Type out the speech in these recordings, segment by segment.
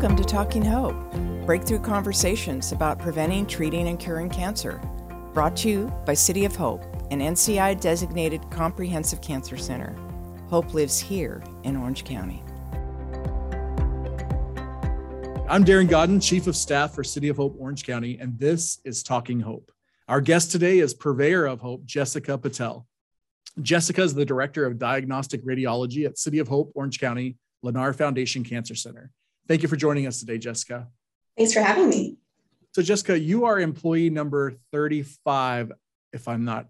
Welcome to Talking Hope, breakthrough conversations about preventing, treating, and curing cancer. Brought to you by City of Hope, an NCI designated comprehensive cancer center. Hope lives here in Orange County. I'm Darrin Godin, Chief of Staff for City of Hope, Orange County, and this is Talking Hope. Our guest today is Purveyor of Hope, Jessica Patel. Jessica is the Director of Diagnostic Radiology at City of Hope, Orange County, Lennar Foundation Cancer Center. Thank you for joining us today, Jessica. Thanks for having me. So, Jessica, you are employee number 35, if I'm not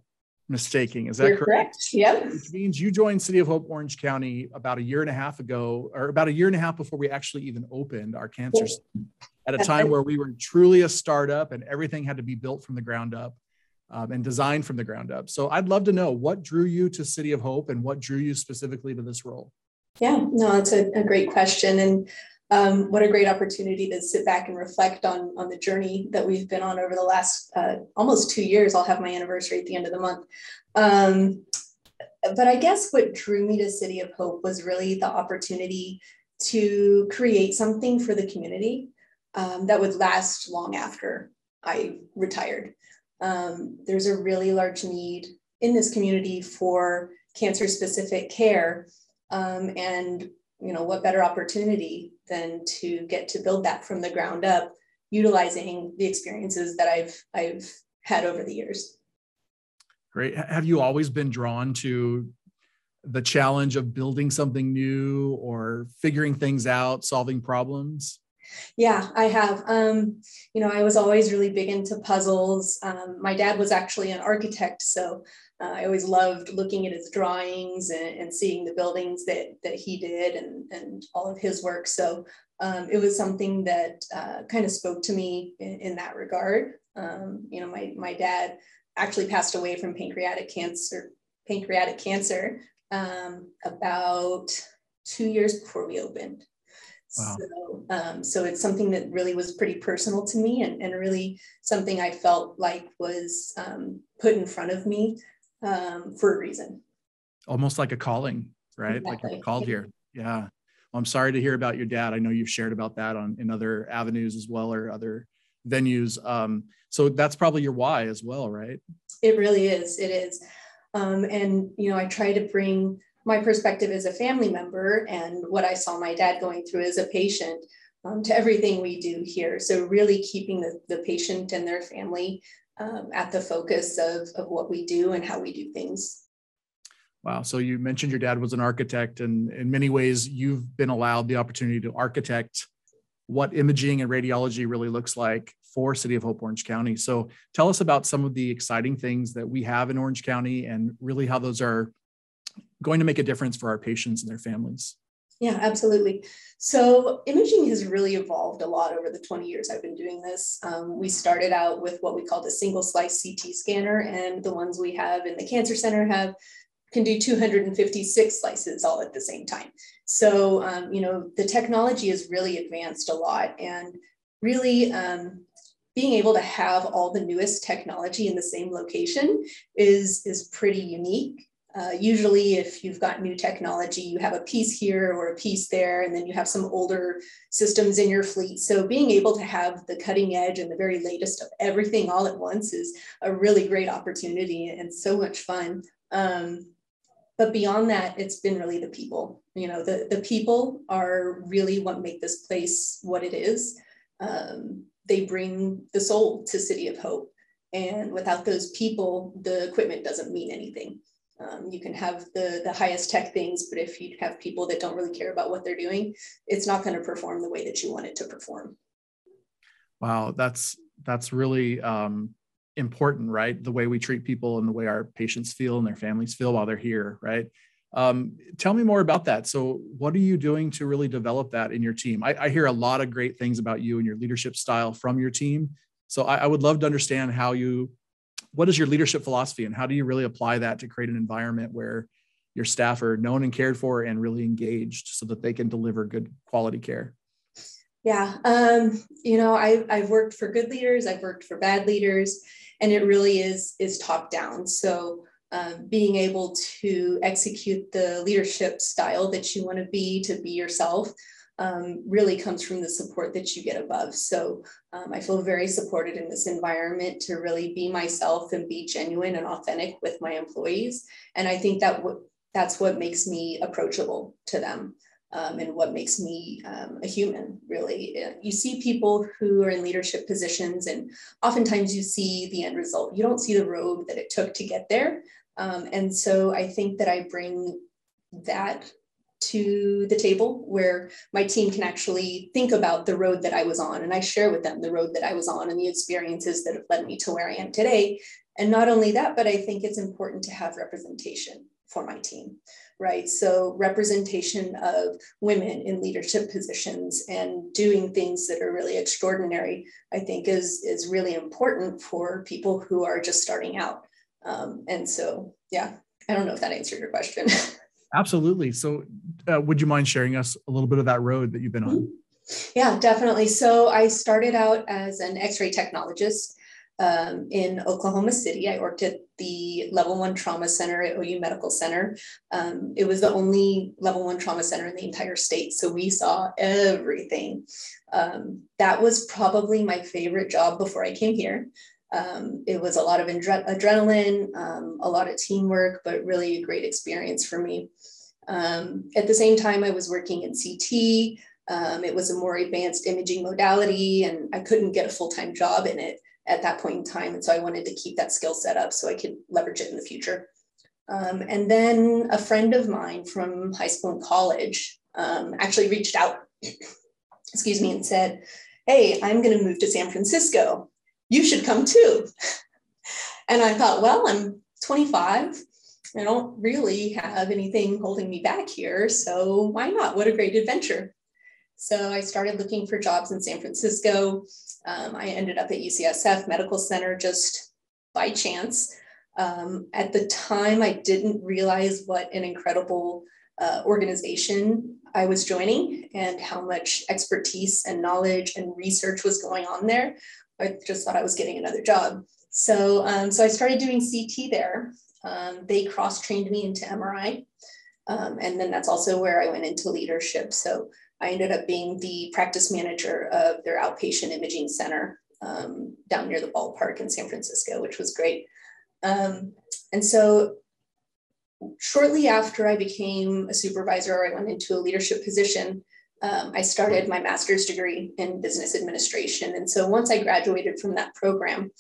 mistaken. Is that You're correct? correct? Yep. Which means you joined City of Hope Orange County about a year and a half ago, or about a year and a half before we actually even opened our cancer center, at a That's time right. where we were truly a startup and everything had to be built from the ground up um, and designed from the ground up. So I'd love to know what drew you to City of Hope and what drew you specifically to this role. Yeah, no, it's a, a great question. And um, what a great opportunity to sit back and reflect on, on the journey that we've been on over the last uh, almost two years. I'll have my anniversary at the end of the month. Um, but I guess what drew me to City of Hope was really the opportunity to create something for the community um, that would last long after I retired. Um, there's a really large need in this community for cancer specific care. Um, and you know what better opportunity than to get to build that from the ground up utilizing the experiences that i've i've had over the years Great. Have you always been drawn to the challenge of building something new or figuring things out, solving problems? Yeah, I have. Um, you know, I was always really big into puzzles. Um, my dad was actually an architect, so uh, I always loved looking at his drawings and, and seeing the buildings that that he did and and all of his work. So um, it was something that uh, kind of spoke to me in, in that regard. Um, you know, my my dad actually passed away from pancreatic cancer. Pancreatic cancer um, about two years before we opened. Wow. So, um, so it's something that really was pretty personal to me and, and really something I felt like was um, put in front of me um, for a reason. Almost like a calling, right? Like you're called here. Yeah. Well, I'm sorry to hear about your dad. I know you've shared about that on in other avenues as well or other venues. Um, so that's probably your why as well, right? It really is. It is. Um, and, you know, I try to bring my perspective as a family member and what I saw my dad going through as a patient um, to everything we do here. So, really keeping the, the patient and their family um, at the focus of, of what we do and how we do things. Wow. So you mentioned your dad was an architect, and in many ways, you've been allowed the opportunity to architect what imaging and radiology really looks like for City of Hope Orange County. So tell us about some of the exciting things that we have in Orange County and really how those are going to make a difference for our patients and their families. Yeah, absolutely. So imaging has really evolved a lot over the 20 years I've been doing this. Um, we started out with what we called a single slice CT scanner, and the ones we have in the cancer center have can do 256 slices all at the same time. So um, you know the technology has really advanced a lot, and really um, being able to have all the newest technology in the same location is is pretty unique. Uh, usually, if you've got new technology, you have a piece here or a piece there, and then you have some older systems in your fleet. So, being able to have the cutting edge and the very latest of everything all at once is a really great opportunity and so much fun. Um, but beyond that, it's been really the people. You know, the, the people are really what make this place what it is. Um, they bring the soul to City of Hope. And without those people, the equipment doesn't mean anything. Um, you can have the, the highest tech things, but if you have people that don't really care about what they're doing, it's not going to perform the way that you want it to perform. Wow, that's that's really um, important, right? The way we treat people and the way our patients feel and their families feel while they're here, right? Um, tell me more about that. So, what are you doing to really develop that in your team? I, I hear a lot of great things about you and your leadership style from your team. So, I, I would love to understand how you, what is your leadership philosophy, and how do you really apply that to create an environment where your staff are known and cared for and really engaged, so that they can deliver good quality care. Yeah, um, you know, I, I've worked for good leaders, I've worked for bad leaders, and it really is is top down. So um, being able to execute the leadership style that you want to be to be yourself um, really comes from the support that you get above. So um, I feel very supported in this environment to really be myself and be genuine and authentic with my employees. And I think that w- that's what makes me approachable to them. Um, and what makes me um, a human, really. Uh, you see people who are in leadership positions, and oftentimes you see the end result. You don't see the road that it took to get there. Um, and so I think that I bring that to the table where my team can actually think about the road that I was on and I share with them the road that I was on and the experiences that have led me to where I am today. And not only that, but I think it's important to have representation for my team, right? So, representation of women in leadership positions and doing things that are really extraordinary, I think is, is really important for people who are just starting out. Um, and so, yeah, I don't know if that answered your question. Absolutely. So, uh, would you mind sharing us a little bit of that road that you've been on? Yeah, definitely. So, I started out as an x ray technologist um, in Oklahoma City. I worked at the level one trauma center at OU Medical Center. Um, it was the only level one trauma center in the entire state. So, we saw everything. Um, that was probably my favorite job before I came here. Um, it was a lot of adre- adrenaline, um, a lot of teamwork, but really a great experience for me. Um, at the same time, I was working in CT. Um, it was a more advanced imaging modality, and I couldn't get a full time job in it at that point in time. And so I wanted to keep that skill set up so I could leverage it in the future. Um, and then a friend of mine from high school and college um, actually reached out, excuse me, and said, Hey, I'm going to move to San Francisco you should come too. And I thought, well, I'm 25. I don't really have anything holding me back here. So why not? What a great adventure. So I started looking for jobs in San Francisco. Um, I ended up at UCSF Medical Center just by chance. Um, at the time, I didn't realize what an incredible uh, organization I was joining and how much expertise and knowledge and research was going on there. I just thought I was getting another job. So, um, so I started doing CT there. Um, they cross trained me into MRI. Um, and then that's also where I went into leadership. So I ended up being the practice manager of their outpatient imaging center um, down near the ballpark in San Francisco, which was great. Um, and so shortly after I became a supervisor, I went into a leadership position um, I started my master's degree in business administration. And so once I graduated from that program,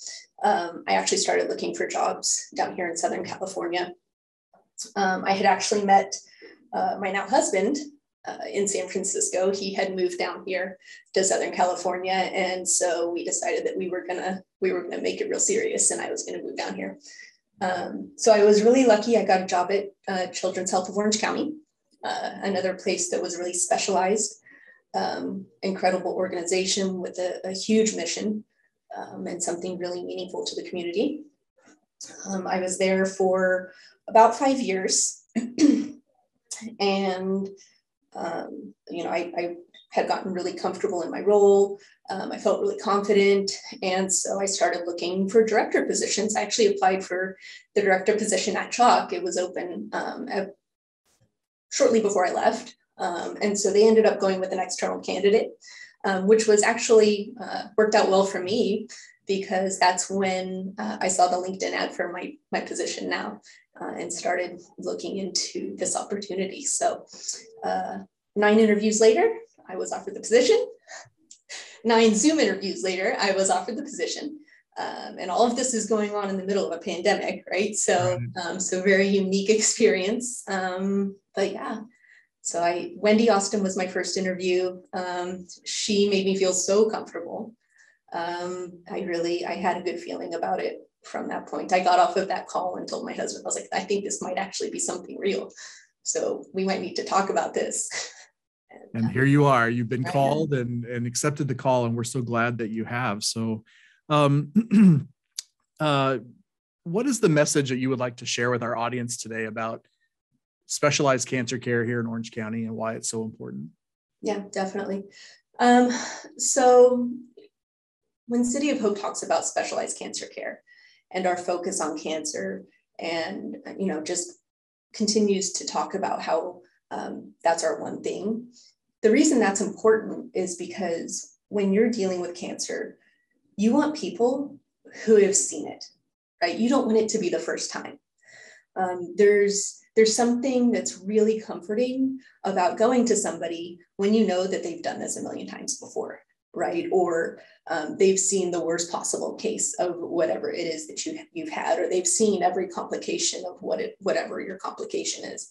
um, I actually started looking for jobs down here in Southern California. Um, I had actually met uh, my now husband uh, in San Francisco. He had moved down here to Southern California, and so we decided that we were gonna we were gonna make it real serious, and I was gonna move down here. Um, so I was really lucky. I got a job at uh, Children's Health of Orange County, uh, another place that was really specialized, um, incredible organization with a, a huge mission um, and something really meaningful to the community. Um, I was there for about five years. and, um, you know, I, I, had gotten really comfortable in my role. Um, I felt really confident. And so I started looking for director positions. I actually applied for the director position at CHOC. It was open um, at shortly before I left. Um, and so they ended up going with an external candidate, um, which was actually uh, worked out well for me because that's when uh, I saw the LinkedIn ad for my, my position now uh, and started looking into this opportunity. So uh, nine interviews later, I was offered the position. Nine Zoom interviews later, I was offered the position. Um, and all of this is going on in the middle of a pandemic, right? So, right. Um, so very unique experience. Um, but yeah, so I Wendy Austin was my first interview. Um, she made me feel so comfortable. Um, I really I had a good feeling about it from that point. I got off of that call and told my husband I was like, I think this might actually be something real. So we might need to talk about this. and, and here you are. You've been called and and accepted the call, and we're so glad that you have. So um, uh, what is the message that you would like to share with our audience today about specialized cancer care here in Orange County and why it's so important? Yeah, definitely. Um, so when City of Hope talks about specialized cancer care and our focus on cancer and you know just continues to talk about how um, that's our one thing the reason that's important is because when you're dealing with cancer, you want people who have seen it, right? You don't want it to be the first time. Um, there's there's something that's really comforting about going to somebody when you know that they've done this a million times before, right? Or um, they've seen the worst possible case of whatever it is that you you've had, or they've seen every complication of what it whatever your complication is.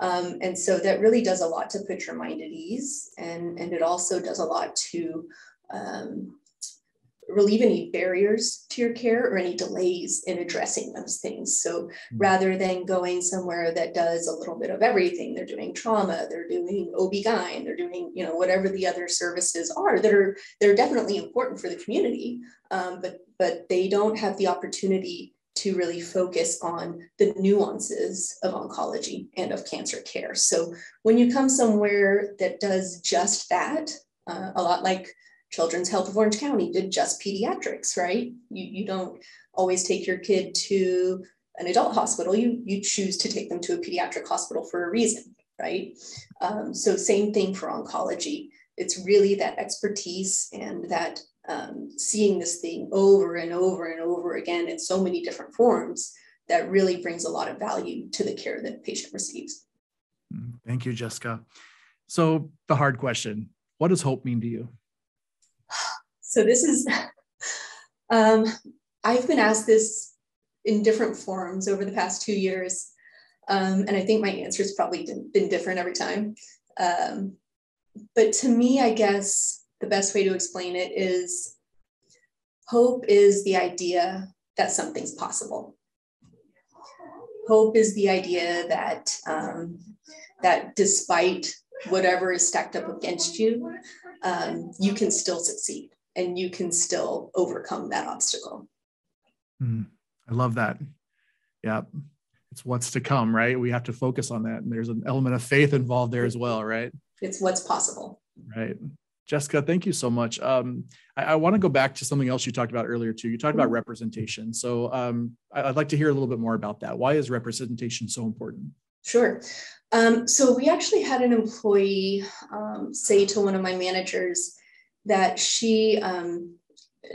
Um, and so that really does a lot to put your mind at ease, and and it also does a lot to um, relieve any barriers to your care or any delays in addressing those things. So mm-hmm. rather than going somewhere that does a little bit of everything, they're doing trauma, they're doing OB-GYN, they're doing, you know, whatever the other services are that are, they're definitely important for the community, um, but, but they don't have the opportunity to really focus on the nuances of oncology and of cancer care. So when you come somewhere that does just that, uh, a lot like Children's Health of Orange County did just pediatrics, right? You, you don't always take your kid to an adult hospital. You, you choose to take them to a pediatric hospital for a reason, right? Um, so same thing for oncology. It's really that expertise and that um, seeing this thing over and over and over again in so many different forms that really brings a lot of value to the care that a patient receives. Mm, thank you, Jessica. So the hard question, what does hope mean to you? So this is, um, I've been asked this in different forms over the past two years. Um, and I think my answer has probably been different every time. Um, but to me, I guess the best way to explain it is hope is the idea that something's possible. Hope is the idea that um, that despite whatever is stacked up against you, um, you can still succeed and you can still overcome that obstacle. Mm, I love that. Yeah. It's what's to come, right? We have to focus on that. And there's an element of faith involved there as well, right? It's what's possible. Right. Jessica, thank you so much. Um, I, I want to go back to something else you talked about earlier too. You talked about mm-hmm. representation. So um, I, would like to hear a little bit more about that. Why is representation so important? Sure. Um, so we actually had an employee um, say to one of my managers that she um,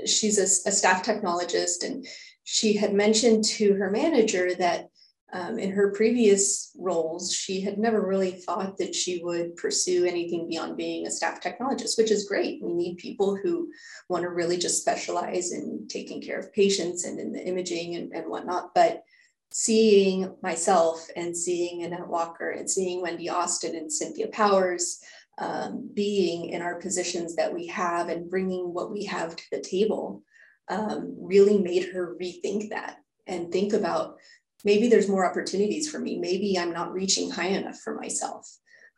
she's a, a, staff technologist and she had mentioned to her manager that um, in her previous roles she had never really thought that she would pursue anything beyond being a staff technologist which is great. We need people who want to really just specialize in taking care of patients and in the imaging and, and whatnot. But seeing myself and seeing Annette Walker and seeing Wendy Austin and Cynthia Powers um, being in our positions that we have and bringing what we have to the table um, really made her rethink that and think about maybe there's more opportunities for me. Maybe I'm not reaching high enough for myself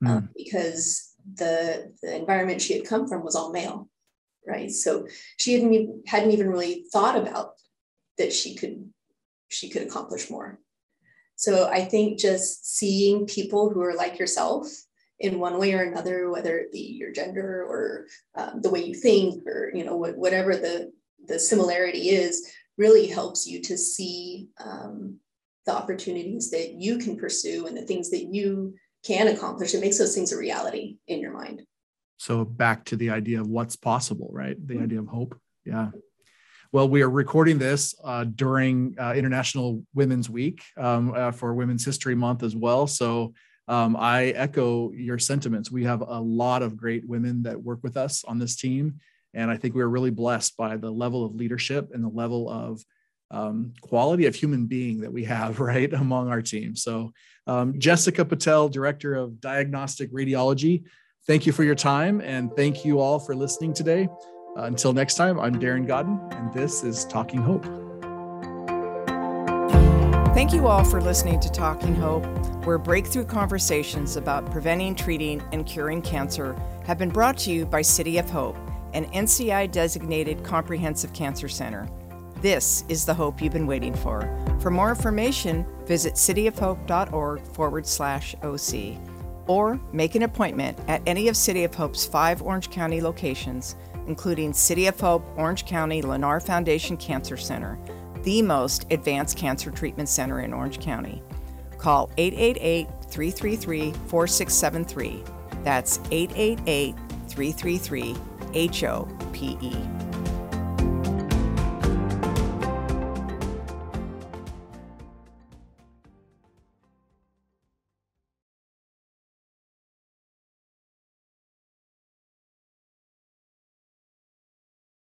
mm. um, because the, the environment she had come from was all male, right? So she hadn't, hadn't even really thought about that she could she could accomplish more. So I think just seeing people who are like yourself in one way or another, whether it be your gender or um, the way you think or you know whatever the the similarity is, really helps you to see um, the opportunities that you can pursue and the things that you can accomplish. It makes those things a reality in your mind. So back to the idea of what's possible, right? The mm-hmm. idea of hope. Yeah. Well, we are recording this uh, during uh, International Women's Week um, uh, for Women's History Month as well. So um, I echo your sentiments. We have a lot of great women that work with us on this team. And I think we're really blessed by the level of leadership and the level of um, quality of human being that we have right among our team. So, um, Jessica Patel, Director of Diagnostic Radiology, thank you for your time and thank you all for listening today. Uh, until next time, I'm Darrin Godin, and this is Talking Hope. Thank you all for listening to Talking Hope, where breakthrough conversations about preventing, treating, and curing cancer have been brought to you by City of Hope, an NCI designated comprehensive cancer center. This is the hope you've been waiting for. For more information, visit cityofhope.org forward slash OC or make an appointment at any of City of Hope's five Orange County locations including City of Hope, Orange County, Lennar Foundation Cancer Center, the most advanced cancer treatment center in Orange County. Call 888 333 4673. That's 888 333 HOPE.